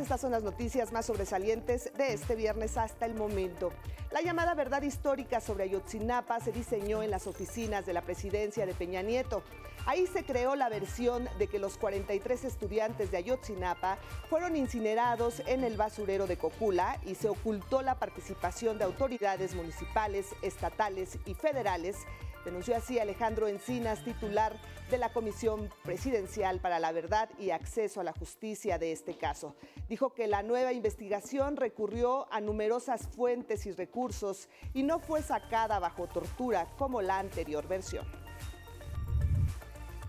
estas son las noticias más sobresalientes de este viernes hasta el momento. La llamada verdad histórica sobre Ayotzinapa se diseñó en las oficinas de la presidencia de Peña Nieto. Ahí se creó la versión de que los 43 estudiantes de Ayotzinapa fueron incinerados en el basurero de Cocula y se ocultó la participación de autoridades municipales, estatales y federales Denunció así Alejandro Encinas, titular de la Comisión Presidencial para la Verdad y Acceso a la Justicia de este caso. Dijo que la nueva investigación recurrió a numerosas fuentes y recursos y no fue sacada bajo tortura como la anterior versión.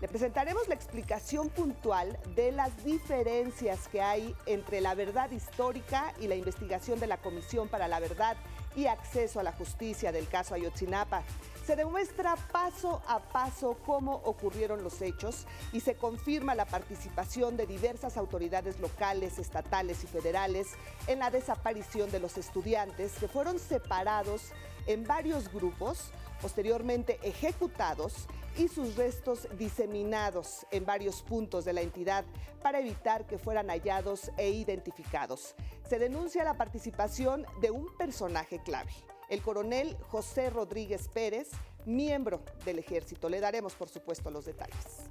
Le presentaremos la explicación puntual de las diferencias que hay entre la verdad histórica y la investigación de la Comisión para la Verdad y Acceso a la Justicia del caso Ayotzinapa. Se demuestra paso a paso cómo ocurrieron los hechos y se confirma la participación de diversas autoridades locales, estatales y federales en la desaparición de los estudiantes que fueron separados en varios grupos, posteriormente ejecutados y sus restos diseminados en varios puntos de la entidad para evitar que fueran hallados e identificados. Se denuncia la participación de un personaje clave el coronel José Rodríguez Pérez, miembro del ejército. Le daremos, por supuesto, los detalles.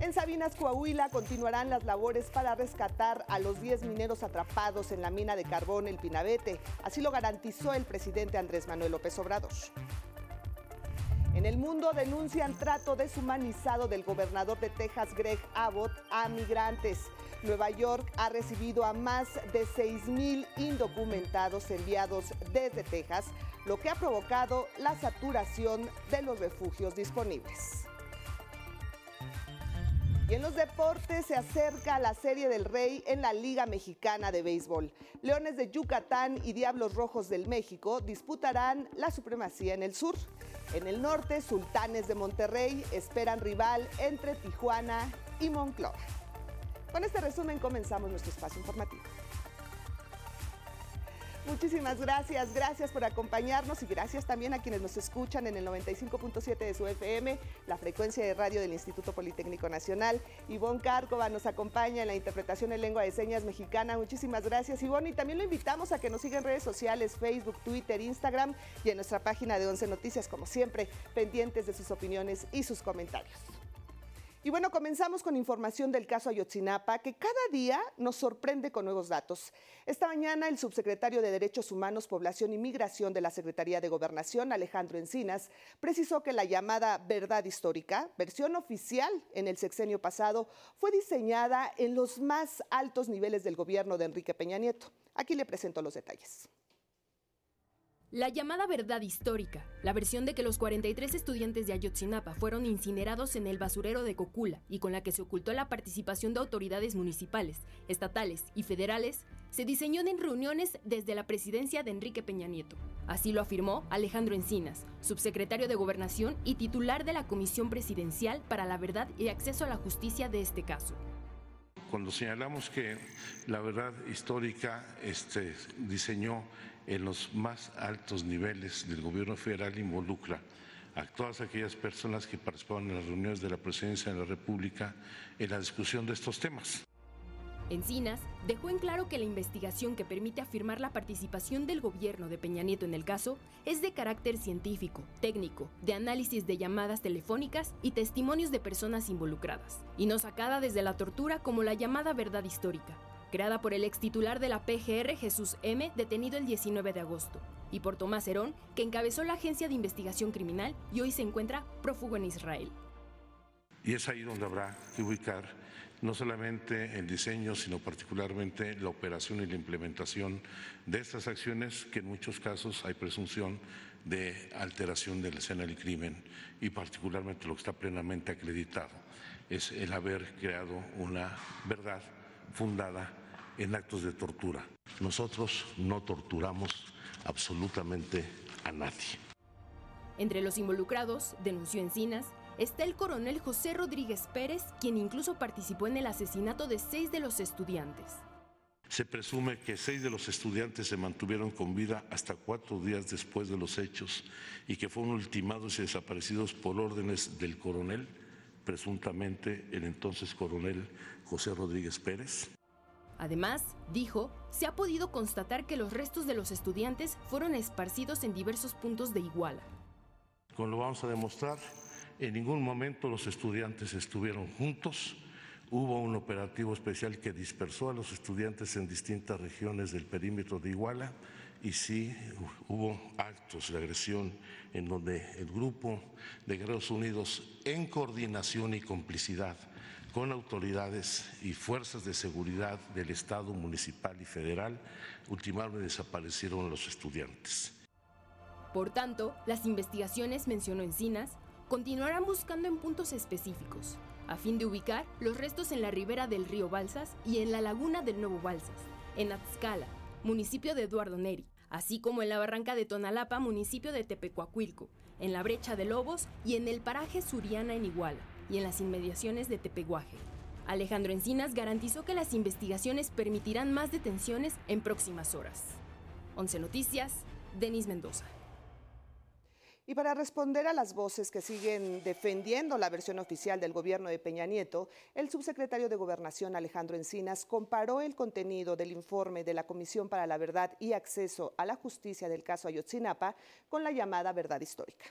En Sabinas, Coahuila, continuarán las labores para rescatar a los 10 mineros atrapados en la mina de carbón El Pinabete. Así lo garantizó el presidente Andrés Manuel López Obrador. En el mundo denuncian trato deshumanizado del gobernador de Texas, Greg Abbott, a migrantes. Nueva York ha recibido a más de 6.000 indocumentados enviados desde Texas, lo que ha provocado la saturación de los refugios disponibles. En los deportes se acerca la Serie del Rey en la Liga Mexicana de Béisbol. Leones de Yucatán y Diablos Rojos del México disputarán la supremacía en el sur. En el norte, Sultanes de Monterrey esperan rival entre Tijuana y Moncloa. Con este resumen comenzamos nuestro espacio informativo. Muchísimas gracias, gracias por acompañarnos y gracias también a quienes nos escuchan en el 95.7 de su FM, la frecuencia de radio del Instituto Politécnico Nacional. Ivonne Cárcova nos acompaña en la interpretación en lengua de señas mexicana. Muchísimas gracias, Ivonne. Y también lo invitamos a que nos siga en redes sociales, Facebook, Twitter, Instagram y en nuestra página de 11 Noticias, como siempre, pendientes de sus opiniones y sus comentarios. Y bueno, comenzamos con información del caso Ayotzinapa, que cada día nos sorprende con nuevos datos. Esta mañana, el subsecretario de Derechos Humanos, Población y Migración de la Secretaría de Gobernación, Alejandro Encinas, precisó que la llamada verdad histórica, versión oficial en el sexenio pasado, fue diseñada en los más altos niveles del gobierno de Enrique Peña Nieto. Aquí le presento los detalles. La llamada verdad histórica, la versión de que los 43 estudiantes de Ayotzinapa fueron incinerados en el basurero de Cocula y con la que se ocultó la participación de autoridades municipales, estatales y federales, se diseñó en reuniones desde la presidencia de Enrique Peña Nieto. Así lo afirmó Alejandro Encinas, subsecretario de Gobernación y titular de la Comisión Presidencial para la Verdad y Acceso a la Justicia de este caso cuando señalamos que la verdad histórica este, diseñó en los más altos niveles del gobierno federal involucra a todas aquellas personas que participaban en las reuniones de la presidencia de la República en la discusión de estos temas. Encinas dejó en claro que la investigación que permite afirmar la participación del gobierno de Peña Nieto en el caso es de carácter científico, técnico, de análisis de llamadas telefónicas y testimonios de personas involucradas, y no sacada desde la tortura como la llamada verdad histórica, creada por el ex titular de la PGR Jesús M, detenido el 19 de agosto, y por Tomás Herón, que encabezó la Agencia de Investigación Criminal y hoy se encuentra prófugo en Israel. Y es ahí donde habrá que ubicar no solamente el diseño, sino particularmente la operación y la implementación de estas acciones, que en muchos casos hay presunción de alteración de la escena del crimen y particularmente lo que está plenamente acreditado es el haber creado una verdad fundada en actos de tortura. Nosotros no torturamos absolutamente a nadie. Entre los involucrados, denunció Encinas, está el coronel José Rodríguez Pérez, quien incluso participó en el asesinato de seis de los estudiantes. Se presume que seis de los estudiantes se mantuvieron con vida hasta cuatro días después de los hechos y que fueron ultimados y desaparecidos por órdenes del coronel, presuntamente el entonces coronel José Rodríguez Pérez. Además, dijo, se ha podido constatar que los restos de los estudiantes fueron esparcidos en diversos puntos de Iguala. Como lo vamos a demostrar, en ningún momento los estudiantes estuvieron juntos. Hubo un operativo especial que dispersó a los estudiantes en distintas regiones del perímetro de Iguala y sí hubo actos de agresión en donde el grupo de Guerreros Unidos, en coordinación y complicidad con autoridades y fuerzas de seguridad del Estado municipal y federal, ultimaron y desaparecieron los estudiantes. Por tanto, las investigaciones, mencionó Encinas, continuarán buscando en puntos específicos, a fin de ubicar los restos en la ribera del río Balsas y en la laguna del Nuevo Balsas, en Atzcala, municipio de Eduardo Neri, así como en la barranca de Tonalapa, municipio de Tepecuacuilco, en la brecha de Lobos y en el paraje Suriana en Iguala y en las inmediaciones de Tepeguaje. Alejandro Encinas garantizó que las investigaciones permitirán más detenciones en próximas horas. 11 Noticias, Denis Mendoza. Y para responder a las voces que siguen defendiendo la versión oficial del gobierno de Peña Nieto, el subsecretario de Gobernación Alejandro Encinas comparó el contenido del informe de la Comisión para la Verdad y Acceso a la Justicia del caso Ayotzinapa con la llamada verdad histórica.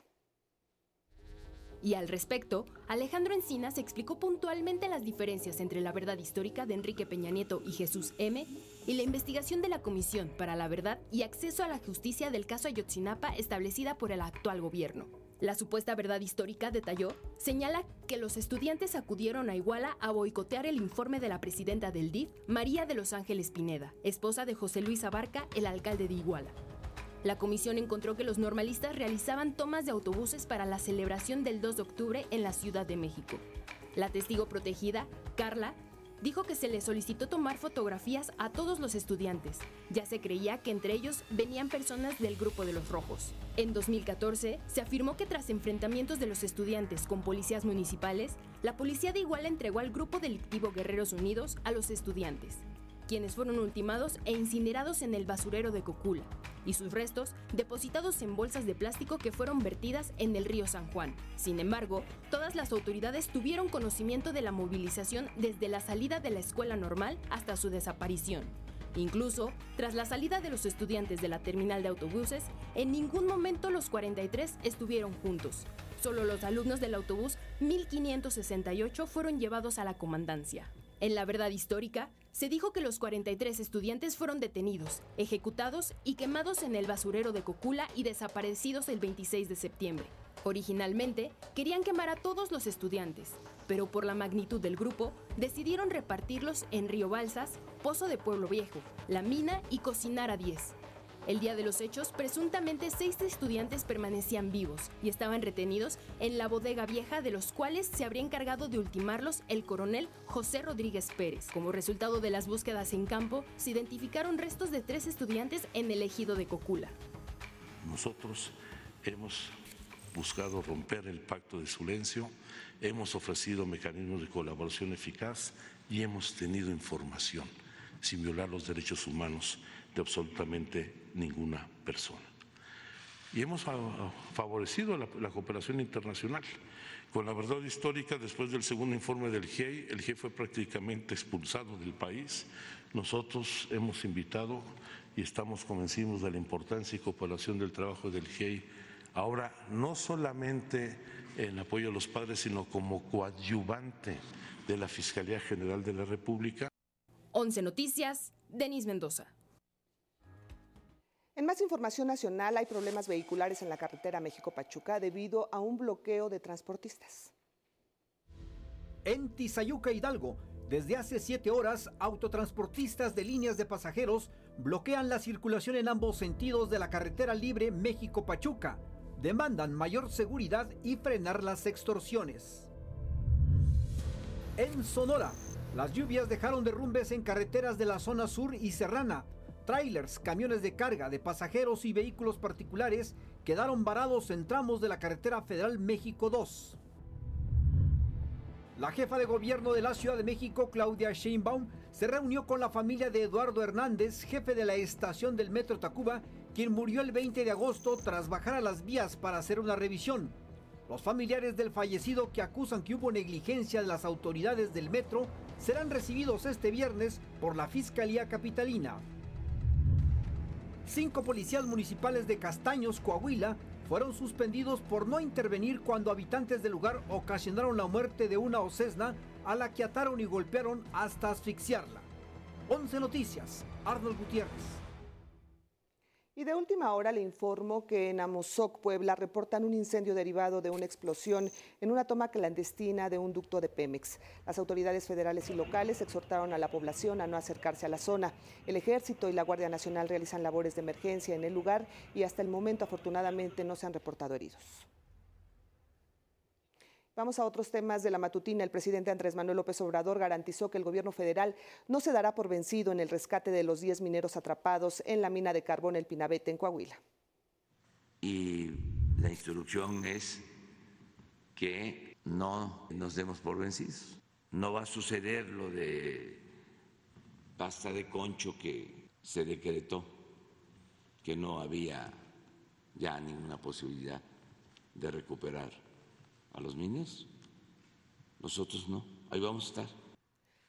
Y al respecto, Alejandro Encinas explicó puntualmente las diferencias entre la verdad histórica de Enrique Peña Nieto y Jesús M. y la investigación de la Comisión para la Verdad y Acceso a la Justicia del caso Ayotzinapa establecida por el actual gobierno. La supuesta verdad histórica, detalló, señala que los estudiantes acudieron a Iguala a boicotear el informe de la presidenta del DIF, María de los Ángeles Pineda, esposa de José Luis Abarca, el alcalde de Iguala. La comisión encontró que los normalistas realizaban tomas de autobuses para la celebración del 2 de octubre en la Ciudad de México. La testigo protegida, Carla, dijo que se le solicitó tomar fotografías a todos los estudiantes. Ya se creía que entre ellos venían personas del grupo de los rojos. En 2014, se afirmó que tras enfrentamientos de los estudiantes con policías municipales, la policía de Iguala entregó al grupo delictivo Guerreros Unidos a los estudiantes quienes fueron ultimados e incinerados en el basurero de Cocula, y sus restos depositados en bolsas de plástico que fueron vertidas en el río San Juan. Sin embargo, todas las autoridades tuvieron conocimiento de la movilización desde la salida de la escuela normal hasta su desaparición. Incluso, tras la salida de los estudiantes de la terminal de autobuses, en ningún momento los 43 estuvieron juntos. Solo los alumnos del autobús 1568 fueron llevados a la comandancia. En la verdad histórica, se dijo que los 43 estudiantes fueron detenidos, ejecutados y quemados en el basurero de Cocula y desaparecidos el 26 de septiembre. Originalmente, querían quemar a todos los estudiantes, pero por la magnitud del grupo, decidieron repartirlos en Río Balsas, Pozo de Pueblo Viejo, La Mina y Cocinar a 10. El día de los hechos, presuntamente seis estudiantes permanecían vivos y estaban retenidos en la bodega vieja de los cuales se habría encargado de ultimarlos el coronel José Rodríguez Pérez. Como resultado de las búsquedas en campo, se identificaron restos de tres estudiantes en el ejido de Cocula. Nosotros hemos buscado romper el pacto de silencio, hemos ofrecido mecanismos de colaboración eficaz y hemos tenido información sin violar los derechos humanos de absolutamente ninguna persona. Y hemos favorecido la, cooperación internacional. Con la verdad histórica, después del segundo informe del GIEI, el GIEI fue prácticamente expulsado del país. Nosotros hemos invitado y estamos convencidos de la importancia y cooperación del trabajo del GIEI. Ahora, no solamente en apoyo a los padres, sino como coadyuvante de la Fiscalía General de la República. 11 Noticias, Denis Mendoza. En más información nacional, hay problemas vehiculares en la carretera México-Pachuca debido a un bloqueo de transportistas. En Tizayuca, Hidalgo, desde hace siete horas, autotransportistas de líneas de pasajeros bloquean la circulación en ambos sentidos de la carretera libre México-Pachuca. Demandan mayor seguridad y frenar las extorsiones. En Sonora, las lluvias dejaron derrumbes en carreteras de la zona sur y serrana, Trailers, camiones de carga de pasajeros y vehículos particulares quedaron varados en tramos de la carretera federal México 2. La jefa de gobierno de la Ciudad de México, Claudia Sheinbaum, se reunió con la familia de Eduardo Hernández, jefe de la estación del Metro Tacuba, quien murió el 20 de agosto tras bajar a las vías para hacer una revisión. Los familiares del fallecido que acusan que hubo negligencia de las autoridades del metro serán recibidos este viernes por la Fiscalía Capitalina. Cinco policías municipales de Castaños, Coahuila, fueron suspendidos por no intervenir cuando habitantes del lugar ocasionaron la muerte de una ocesna a la que ataron y golpearon hasta asfixiarla. 11 Noticias, Arnold Gutiérrez. Y de última hora le informo que en Amozoc, Puebla, reportan un incendio derivado de una explosión en una toma clandestina de un ducto de Pemex. Las autoridades federales y locales exhortaron a la población a no acercarse a la zona. El Ejército y la Guardia Nacional realizan labores de emergencia en el lugar y hasta el momento afortunadamente no se han reportado heridos. Vamos a otros temas de la matutina. El presidente Andrés Manuel López Obrador garantizó que el gobierno federal no se dará por vencido en el rescate de los 10 mineros atrapados en la mina de carbón El Pinabete en Coahuila. Y la instrucción es que no nos demos por vencidos. No va a suceder lo de pasta de concho que se decretó, que no había ya ninguna posibilidad de recuperar a los niños. Nosotros no, ahí vamos a estar.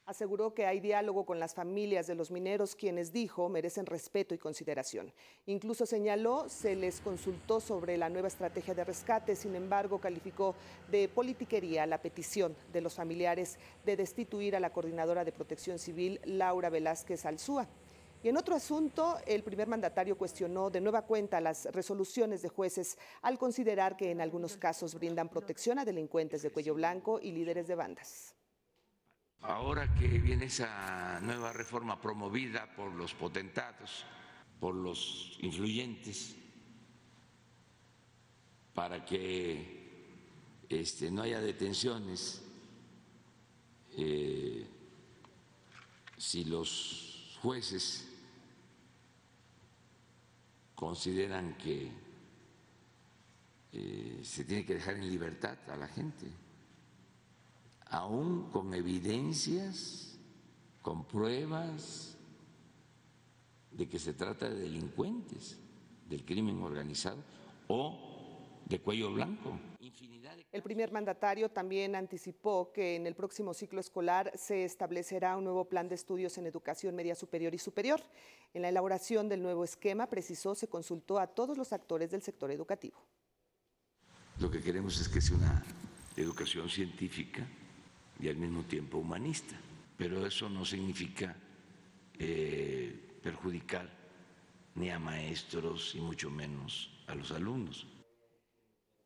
Aseguró que hay diálogo con las familias de los mineros, quienes dijo merecen respeto y consideración. Incluso señaló se les consultó sobre la nueva estrategia de rescate, sin embargo calificó de politiquería la petición de los familiares de destituir a la coordinadora de protección civil, Laura Velázquez Alzúa. Y en otro asunto, el primer mandatario cuestionó de nueva cuenta las resoluciones de jueces al considerar que en algunos casos brindan protección a delincuentes de cuello blanco y líderes de bandas. Ahora que viene esa nueva reforma promovida por los potentados, por los influyentes, para que este, no haya detenciones, eh, si los jueces consideran que eh, se tiene que dejar en libertad a la gente, aún con evidencias, con pruebas de que se trata de delincuentes del crimen organizado o de cuello blanco. El primer mandatario también anticipó que en el próximo ciclo escolar se establecerá un nuevo plan de estudios en educación media superior y superior. En la elaboración del nuevo esquema, precisó, se consultó a todos los actores del sector educativo. Lo que queremos es que sea una educación científica y al mismo tiempo humanista, pero eso no significa eh, perjudicar ni a maestros y mucho menos a los alumnos.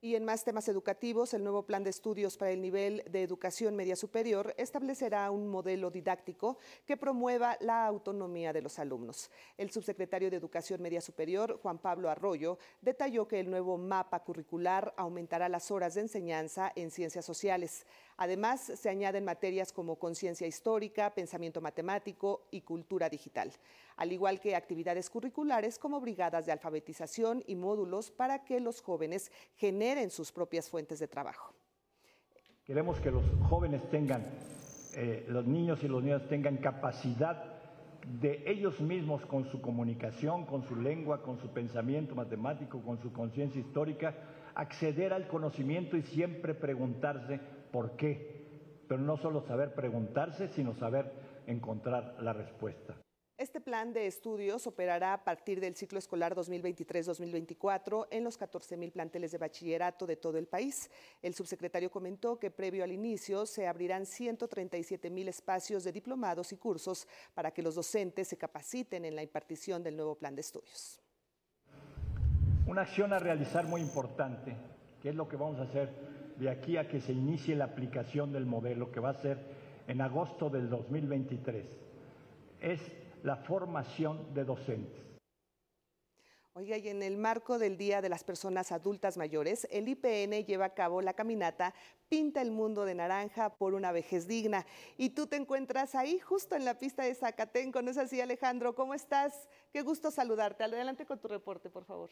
Y en más temas educativos, el nuevo plan de estudios para el nivel de educación media superior establecerá un modelo didáctico que promueva la autonomía de los alumnos. El subsecretario de Educación Media Superior, Juan Pablo Arroyo, detalló que el nuevo mapa curricular aumentará las horas de enseñanza en ciencias sociales. Además, se añaden materias como conciencia histórica, pensamiento matemático y cultura digital al igual que actividades curriculares como brigadas de alfabetización y módulos para que los jóvenes generen sus propias fuentes de trabajo. Queremos que los jóvenes tengan, eh, los niños y los niñas tengan capacidad de ellos mismos con su comunicación, con su lengua, con su pensamiento matemático, con su conciencia histórica, acceder al conocimiento y siempre preguntarse por qué. Pero no solo saber preguntarse, sino saber encontrar la respuesta. Este plan de estudios operará a partir del ciclo escolar 2023-2024 en los 14.000 planteles de bachillerato de todo el país. El subsecretario comentó que previo al inicio se abrirán 137.000 espacios de diplomados y cursos para que los docentes se capaciten en la impartición del nuevo plan de estudios. Una acción a realizar muy importante, que es lo que vamos a hacer de aquí a que se inicie la aplicación del modelo, que va a ser en agosto del 2023, es la formación de docentes. Oiga, y en el marco del Día de las Personas Adultas Mayores, el IPN lleva a cabo la caminata Pinta el Mundo de Naranja por una vejez digna. Y tú te encuentras ahí, justo en la pista de Zacatenco, ¿no es así, Alejandro? ¿Cómo estás? Qué gusto saludarte. Adelante con tu reporte, por favor.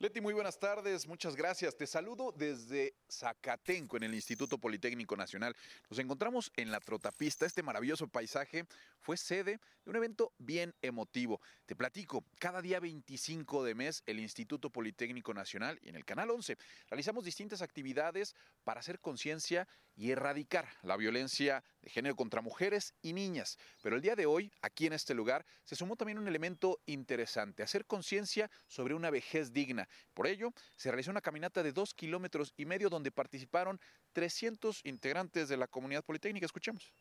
Leti, muy buenas tardes, muchas gracias. Te saludo desde Zacatenco, en el Instituto Politécnico Nacional. Nos encontramos en la Trotapista. Este maravilloso paisaje fue sede de un evento bien emotivo. Te platico, cada día 25 de mes, el Instituto Politécnico Nacional y en el Canal 11 realizamos distintas actividades para hacer conciencia y erradicar la violencia de género contra mujeres y niñas. Pero el día de hoy, aquí en este lugar, se sumó también un elemento interesante, hacer conciencia sobre una vejez digna. Por ello, se realizó una caminata de dos kilómetros y medio donde participaron 300 integrantes de la comunidad politécnica. Escuchemos.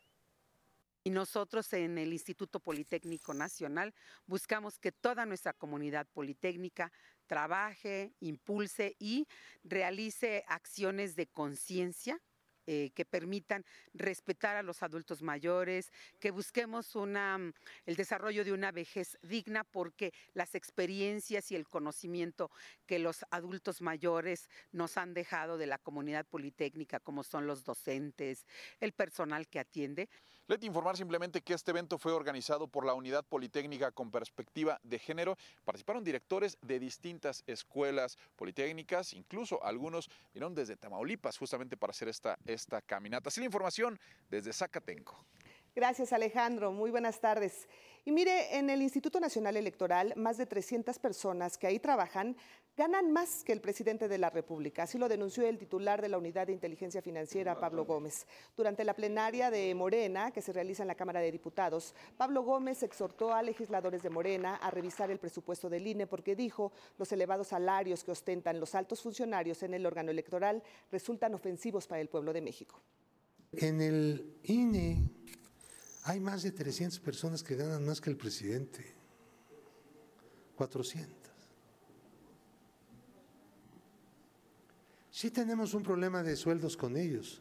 Y nosotros en el Instituto Politécnico Nacional buscamos que toda nuestra comunidad politécnica trabaje, impulse y realice acciones de conciencia eh, que permitan respetar a los adultos mayores, que busquemos mm, el desarrollo de una vejez digna, porque las experiencias y el conocimiento que los adultos mayores nos han dejado de la comunidad politécnica, como son los docentes, el personal que atiende. Let informar simplemente que este evento fue organizado por la Unidad Politécnica con Perspectiva de Género. Participaron directores de distintas escuelas politécnicas, incluso algunos vinieron desde Tamaulipas justamente para hacer esta esta caminata. Así la información desde Zacatenco. Gracias Alejandro, muy buenas tardes. Y mire, en el Instituto Nacional Electoral, más de 300 personas que ahí trabajan ganan más que el presidente de la República. Así lo denunció el titular de la Unidad de Inteligencia Financiera, Pablo Gómez. Durante la plenaria de Morena, que se realiza en la Cámara de Diputados, Pablo Gómez exhortó a legisladores de Morena a revisar el presupuesto del INE porque dijo los elevados salarios que ostentan los altos funcionarios en el órgano electoral resultan ofensivos para el pueblo de México. En el INE hay más de 300 personas que ganan más que el presidente. 400. Sí tenemos un problema de sueldos con ellos,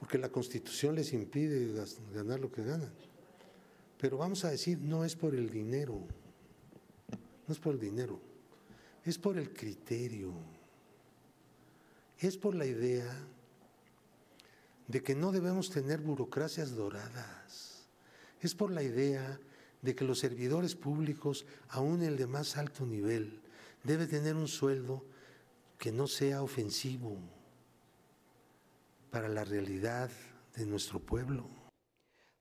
porque la constitución les impide ganar lo que ganan. Pero vamos a decir, no es por el dinero, no es por el dinero, es por el criterio, es por la idea de que no debemos tener burocracias doradas es por la idea de que los servidores públicos, aún el de más alto nivel, debe tener un sueldo que no sea ofensivo para la realidad de nuestro pueblo.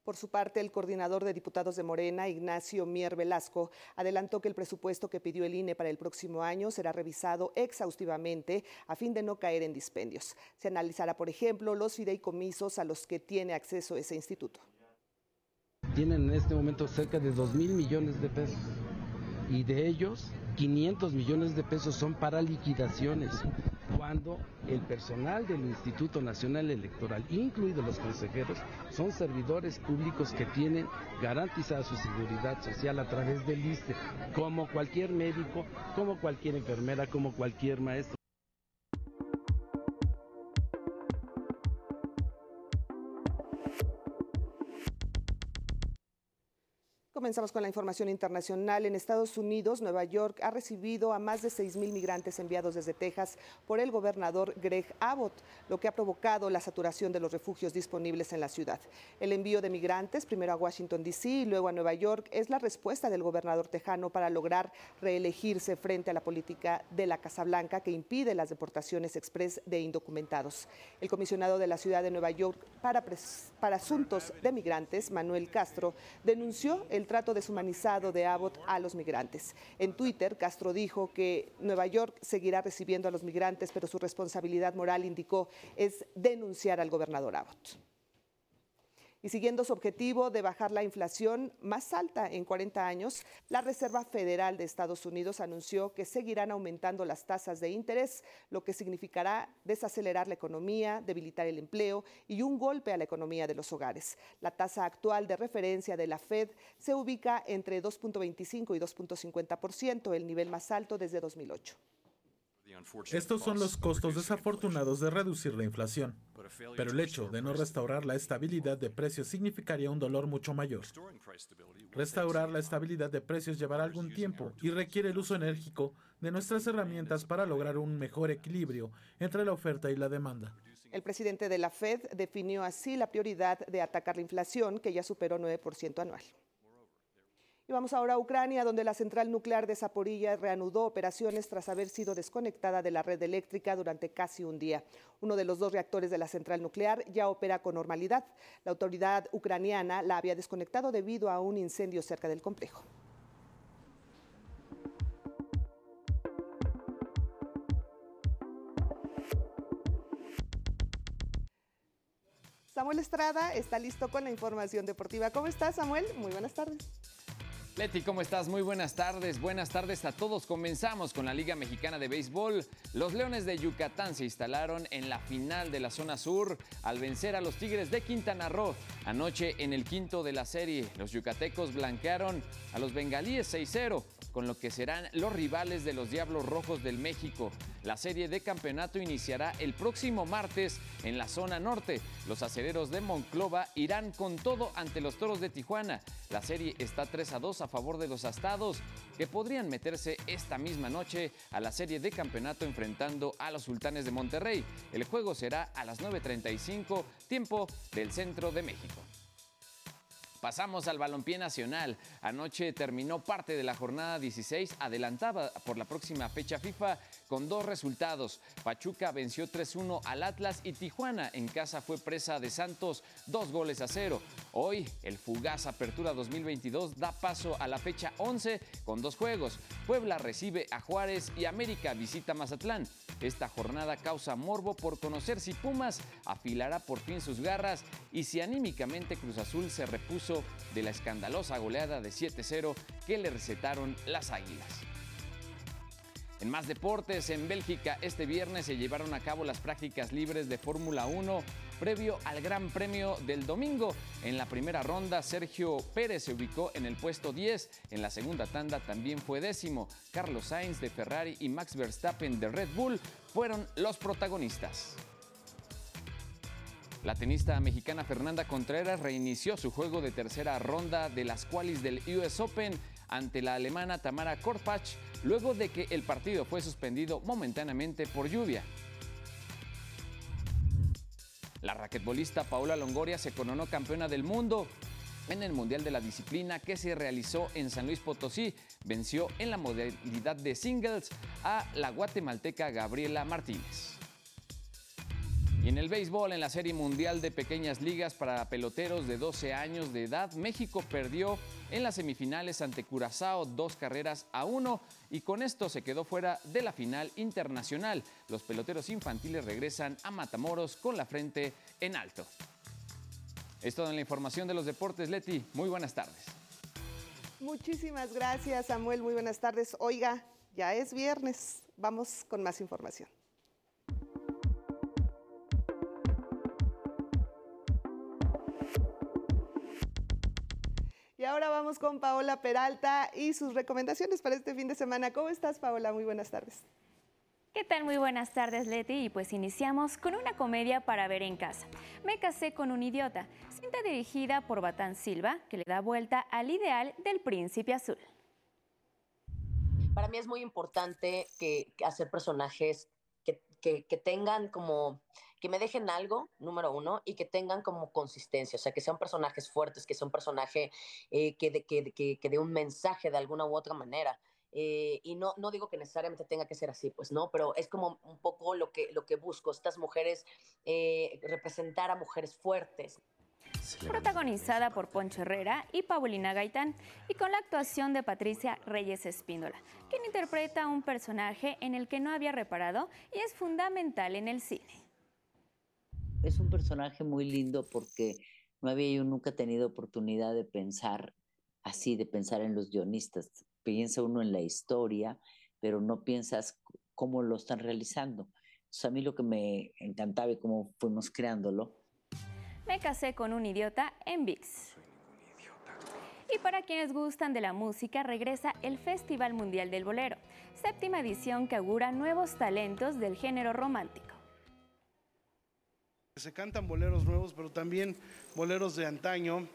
Por su parte, el coordinador de diputados de Morena, Ignacio Mier Velasco, adelantó que el presupuesto que pidió el INE para el próximo año será revisado exhaustivamente a fin de no caer en dispendios. Se analizará, por ejemplo, los fideicomisos a los que tiene acceso ese instituto tienen en este momento cerca de 2 mil millones de pesos y de ellos 500 millones de pesos son para liquidaciones, cuando el personal del Instituto Nacional Electoral, incluidos los consejeros, son servidores públicos que tienen garantizada su seguridad social a través del ISTE, como cualquier médico, como cualquier enfermera, como cualquier maestro. Comenzamos con la información internacional. En Estados Unidos, Nueva York ha recibido a más de 6.000 migrantes enviados desde Texas por el gobernador Greg Abbott, lo que ha provocado la saturación de los refugios disponibles en la ciudad. El envío de migrantes, primero a Washington, D.C. y luego a Nueva York, es la respuesta del gobernador tejano para lograr reelegirse frente a la política de la Casa Blanca que impide las deportaciones express de indocumentados. El comisionado de la ciudad de Nueva York para, para asuntos de migrantes, Manuel Castro, denunció el trato deshumanizado de Abbott a los migrantes. En Twitter, Castro dijo que Nueva York seguirá recibiendo a los migrantes, pero su responsabilidad moral, indicó, es denunciar al gobernador Abbott. Y siguiendo su objetivo de bajar la inflación más alta en 40 años, la Reserva Federal de Estados Unidos anunció que seguirán aumentando las tasas de interés, lo que significará desacelerar la economía, debilitar el empleo y un golpe a la economía de los hogares. La tasa actual de referencia de la Fed se ubica entre 2.25 y 2.50%, el nivel más alto desde 2008. Estos son los costos desafortunados de reducir la inflación, pero el hecho de no restaurar la estabilidad de precios significaría un dolor mucho mayor. Restaurar la estabilidad de precios llevará algún tiempo y requiere el uso enérgico de nuestras herramientas para lograr un mejor equilibrio entre la oferta y la demanda. El presidente de la Fed definió así la prioridad de atacar la inflación, que ya superó 9% anual. Y vamos ahora a Ucrania, donde la central nuclear de Zaporilla reanudó operaciones tras haber sido desconectada de la red eléctrica durante casi un día. Uno de los dos reactores de la central nuclear ya opera con normalidad. La autoridad ucraniana la había desconectado debido a un incendio cerca del complejo. Samuel Estrada está listo con la información deportiva. ¿Cómo estás, Samuel? Muy buenas tardes. Leti, ¿cómo estás? Muy buenas tardes. Buenas tardes a todos. Comenzamos con la Liga Mexicana de Béisbol. Los Leones de Yucatán se instalaron en la final de la zona sur al vencer a los Tigres de Quintana Roo. Anoche en el quinto de la serie, los yucatecos blanquearon a los bengalíes 6-0 con lo que serán los rivales de los Diablos Rojos del México. La serie de campeonato iniciará el próximo martes en la zona norte. Los acereros de Monclova irán con todo ante los Toros de Tijuana. La serie está 3 a 2 a favor de los astados, que podrían meterse esta misma noche a la serie de campeonato enfrentando a los Sultanes de Monterrey. El juego será a las 9.35, tiempo del centro de México. Pasamos al balompié nacional. Anoche terminó parte de la jornada 16, adelantada por la próxima fecha FIFA con dos resultados. Pachuca venció 3-1 al Atlas y Tijuana en casa fue presa de Santos dos goles a cero. Hoy el fugaz Apertura 2022 da paso a la fecha 11 con dos juegos. Puebla recibe a Juárez y América visita Mazatlán. Esta jornada causa morbo por conocer si Pumas afilará por fin sus garras y si anímicamente Cruz Azul se repuso de la escandalosa goleada de 7-0 que le recetaron las Águilas. En más deportes, en Bélgica este viernes se llevaron a cabo las prácticas libres de Fórmula 1 previo al Gran Premio del domingo. En la primera ronda, Sergio Pérez se ubicó en el puesto 10. En la segunda tanda también fue décimo. Carlos Sainz de Ferrari y Max Verstappen de Red Bull fueron los protagonistas. La tenista mexicana Fernanda Contreras reinició su juego de tercera ronda de las qualis del US Open ante la alemana Tamara Korpach luego de que el partido fue suspendido momentáneamente por lluvia. La raquetbolista Paula Longoria se coronó campeona del mundo en el Mundial de la Disciplina que se realizó en San Luis Potosí. Venció en la modalidad de singles a la guatemalteca Gabriela Martínez. En el béisbol, en la Serie Mundial de Pequeñas Ligas para peloteros de 12 años de edad, México perdió en las semifinales ante Curazao dos carreras a uno y con esto se quedó fuera de la final internacional. Los peloteros infantiles regresan a Matamoros con la frente en alto. Es todo en la información de los deportes, Leti. Muy buenas tardes. Muchísimas gracias, Samuel. Muy buenas tardes. Oiga, ya es viernes. Vamos con más información. Ahora vamos con Paola Peralta y sus recomendaciones para este fin de semana. ¿Cómo estás, Paola? Muy buenas tardes. ¿Qué tal? Muy buenas tardes, Leti. Y pues iniciamos con una comedia para ver en casa. Me casé con un idiota, cinta dirigida por Batán Silva, que le da vuelta al ideal del príncipe azul. Para mí es muy importante que, hacer personajes que, tengan como que me dejen algo, número uno, y que tengan como consistencia, o sea, que sean personajes fuertes, que sea un personaje eh, que, de, que, que, que dé un mensaje de alguna u otra manera. Eh, y no, no digo que necesariamente tenga que ser así, pues no, pero es como un poco lo que, lo que busco, estas mujeres, eh, representar a mujeres fuertes. Protagonizada por Poncho Herrera y Paulina Gaitán, y con la actuación de Patricia Reyes Espíndola, quien interpreta un personaje en el que no había reparado y es fundamental en el cine es un personaje muy lindo porque no había yo nunca tenido oportunidad de pensar así, de pensar en los guionistas. Piensa uno en la historia, pero no piensas cómo lo están realizando. a mí lo que me encantaba y cómo fuimos creándolo. Me casé con un idiota en VIX. Y para quienes gustan de la música, regresa el Festival Mundial del Bolero, séptima edición que augura nuevos talentos del género romántico. Se cantan boleros nuevos, pero también boleros de antaño.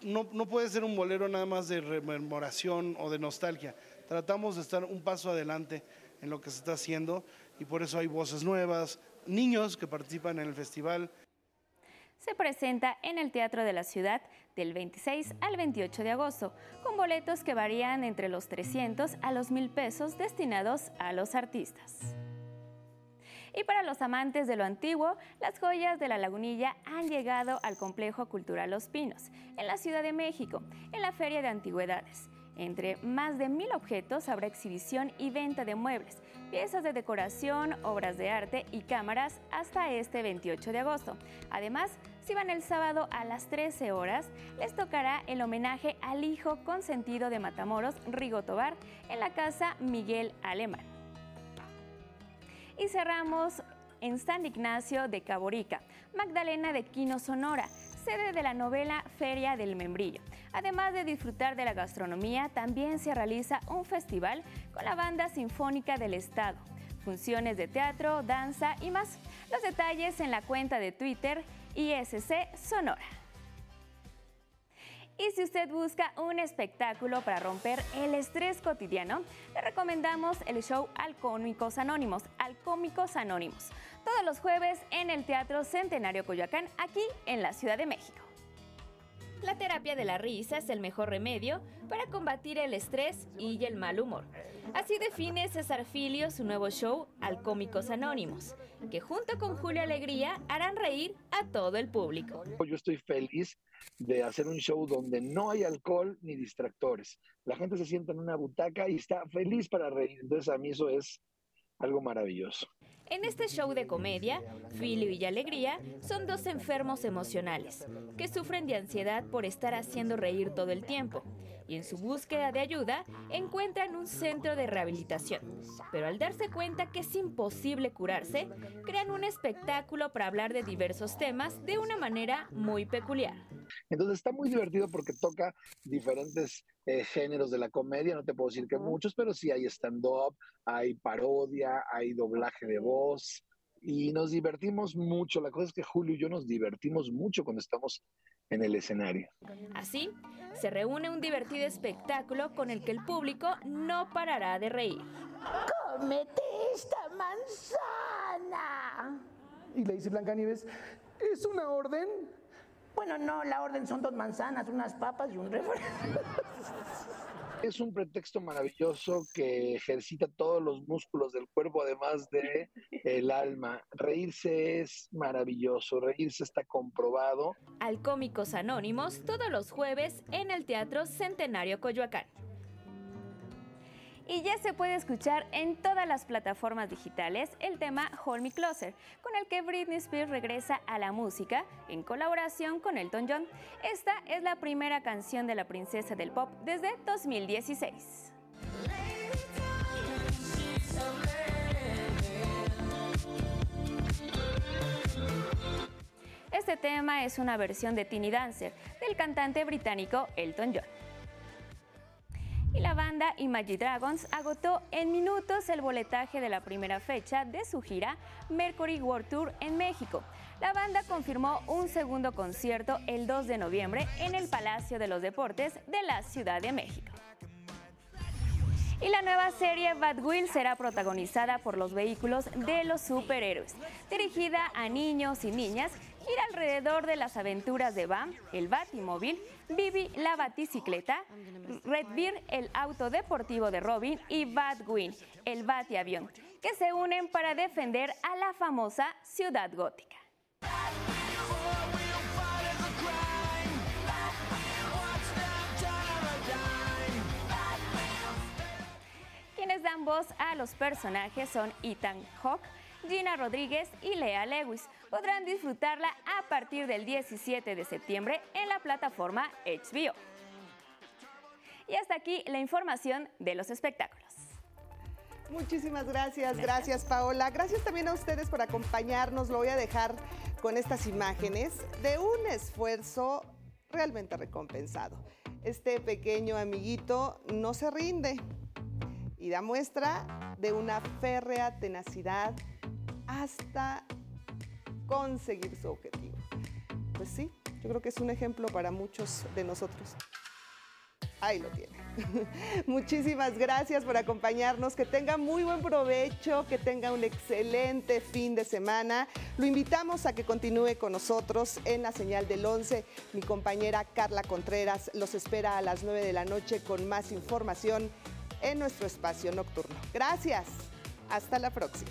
No, no puede ser un bolero nada más de rememoración o de nostalgia. Tratamos de estar un paso adelante en lo que se está haciendo y por eso hay voces nuevas, niños que participan en el festival. Se presenta en el Teatro de la Ciudad del 26 al 28 de agosto, con boletos que varían entre los 300 a los 1000 pesos destinados a los artistas. Y para los amantes de lo antiguo, las joyas de la lagunilla han llegado al Complejo Cultural Los Pinos, en la Ciudad de México, en la Feria de Antigüedades. Entre más de mil objetos habrá exhibición y venta de muebles, piezas de decoración, obras de arte y cámaras hasta este 28 de agosto. Además, el sábado a las 13 horas, les tocará el homenaje al hijo consentido de Matamoros, Rigo Tobar, en la casa Miguel Alemán. Y cerramos en San Ignacio de Caborica, Magdalena de Quino Sonora, sede de la novela Feria del Membrillo. Además de disfrutar de la gastronomía, también se realiza un festival con la Banda Sinfónica del Estado, funciones de teatro, danza y más. Los detalles en la cuenta de Twitter ISC Sonora. Y si usted busca un espectáculo para romper el estrés cotidiano, le recomendamos el show Alcómicos Anónimos, Alcómicos Anónimos, todos los jueves en el Teatro Centenario Coyoacán, aquí en la Ciudad de México. La terapia de la risa es el mejor remedio para combatir el estrés y el mal humor. Así define César Filio su nuevo show Alcómicos Anónimos, que junto con Julio Alegría harán reír a todo el público. Yo estoy feliz de hacer un show donde no hay alcohol ni distractores. La gente se sienta en una butaca y está feliz para reír. Entonces a mí eso es algo maravilloso. En este show de comedia, Filio y Alegría son dos enfermos emocionales que sufren de ansiedad por estar haciendo reír todo el tiempo y en su búsqueda de ayuda encuentran un centro de rehabilitación. Pero al darse cuenta que es imposible curarse, crean un espectáculo para hablar de diversos temas de una manera muy peculiar. Entonces está muy divertido porque toca diferentes eh, géneros de la comedia, no te puedo decir que muchos, pero sí hay stand-up, hay parodia, hay doblaje de voz y nos divertimos mucho. La cosa es que Julio y yo nos divertimos mucho cuando estamos en el escenario. Así, se reúne un divertido espectáculo con el que el público no parará de reír. ¡Cómete esta manzana! Y le dice Blancanieves, ¿es una orden? Bueno, no, la orden son dos manzanas, unas papas y un refresco. Es un pretexto maravilloso que ejercita todos los músculos del cuerpo, además de el alma. Reírse es maravilloso, reírse está comprobado. Alcómicos Anónimos todos los jueves en el Teatro Centenario Coyoacán y ya se puede escuchar en todas las plataformas digitales el tema Hold Me Closer, con el que Britney Spears regresa a la música en colaboración con Elton John. Esta es la primera canción de la princesa del pop desde 2016. Este tema es una versión de Teeny Dancer del cantante británico Elton John y la banda Imagine Dragons agotó en minutos el boletaje de la primera fecha de su gira Mercury World Tour en México. La banda confirmó un segundo concierto el 2 de noviembre en el Palacio de los Deportes de la Ciudad de México. Y la nueva serie Wheel será protagonizada por los vehículos de los superhéroes, dirigida a niños y niñas gira alrededor de las aventuras de Bam, el Batimóvil, Bibi, la Baticicleta, Redbeard, el auto deportivo de Robin y Batwing, el Batiavión, que se unen para defender a la famosa ciudad gótica. Los personajes son Ethan Hawke, Gina Rodríguez y Lea Lewis. Podrán disfrutarla a partir del 17 de septiembre en la plataforma HBO. Y hasta aquí la información de los espectáculos. Muchísimas gracias, gracias Paola. Gracias también a ustedes por acompañarnos. Lo voy a dejar con estas imágenes de un esfuerzo realmente recompensado. Este pequeño amiguito no se rinde y da muestra de una férrea tenacidad hasta conseguir su objetivo. Pues sí, yo creo que es un ejemplo para muchos de nosotros. ahí lo tiene. Muchísimas gracias por acompañarnos, que tenga muy buen provecho, que tenga un excelente fin de semana. Lo invitamos a que continúe con nosotros en la señal del 11. Mi compañera Carla Contreras los espera a las 9 de la noche con más información en nuestro espacio nocturno. Gracias, hasta la próxima.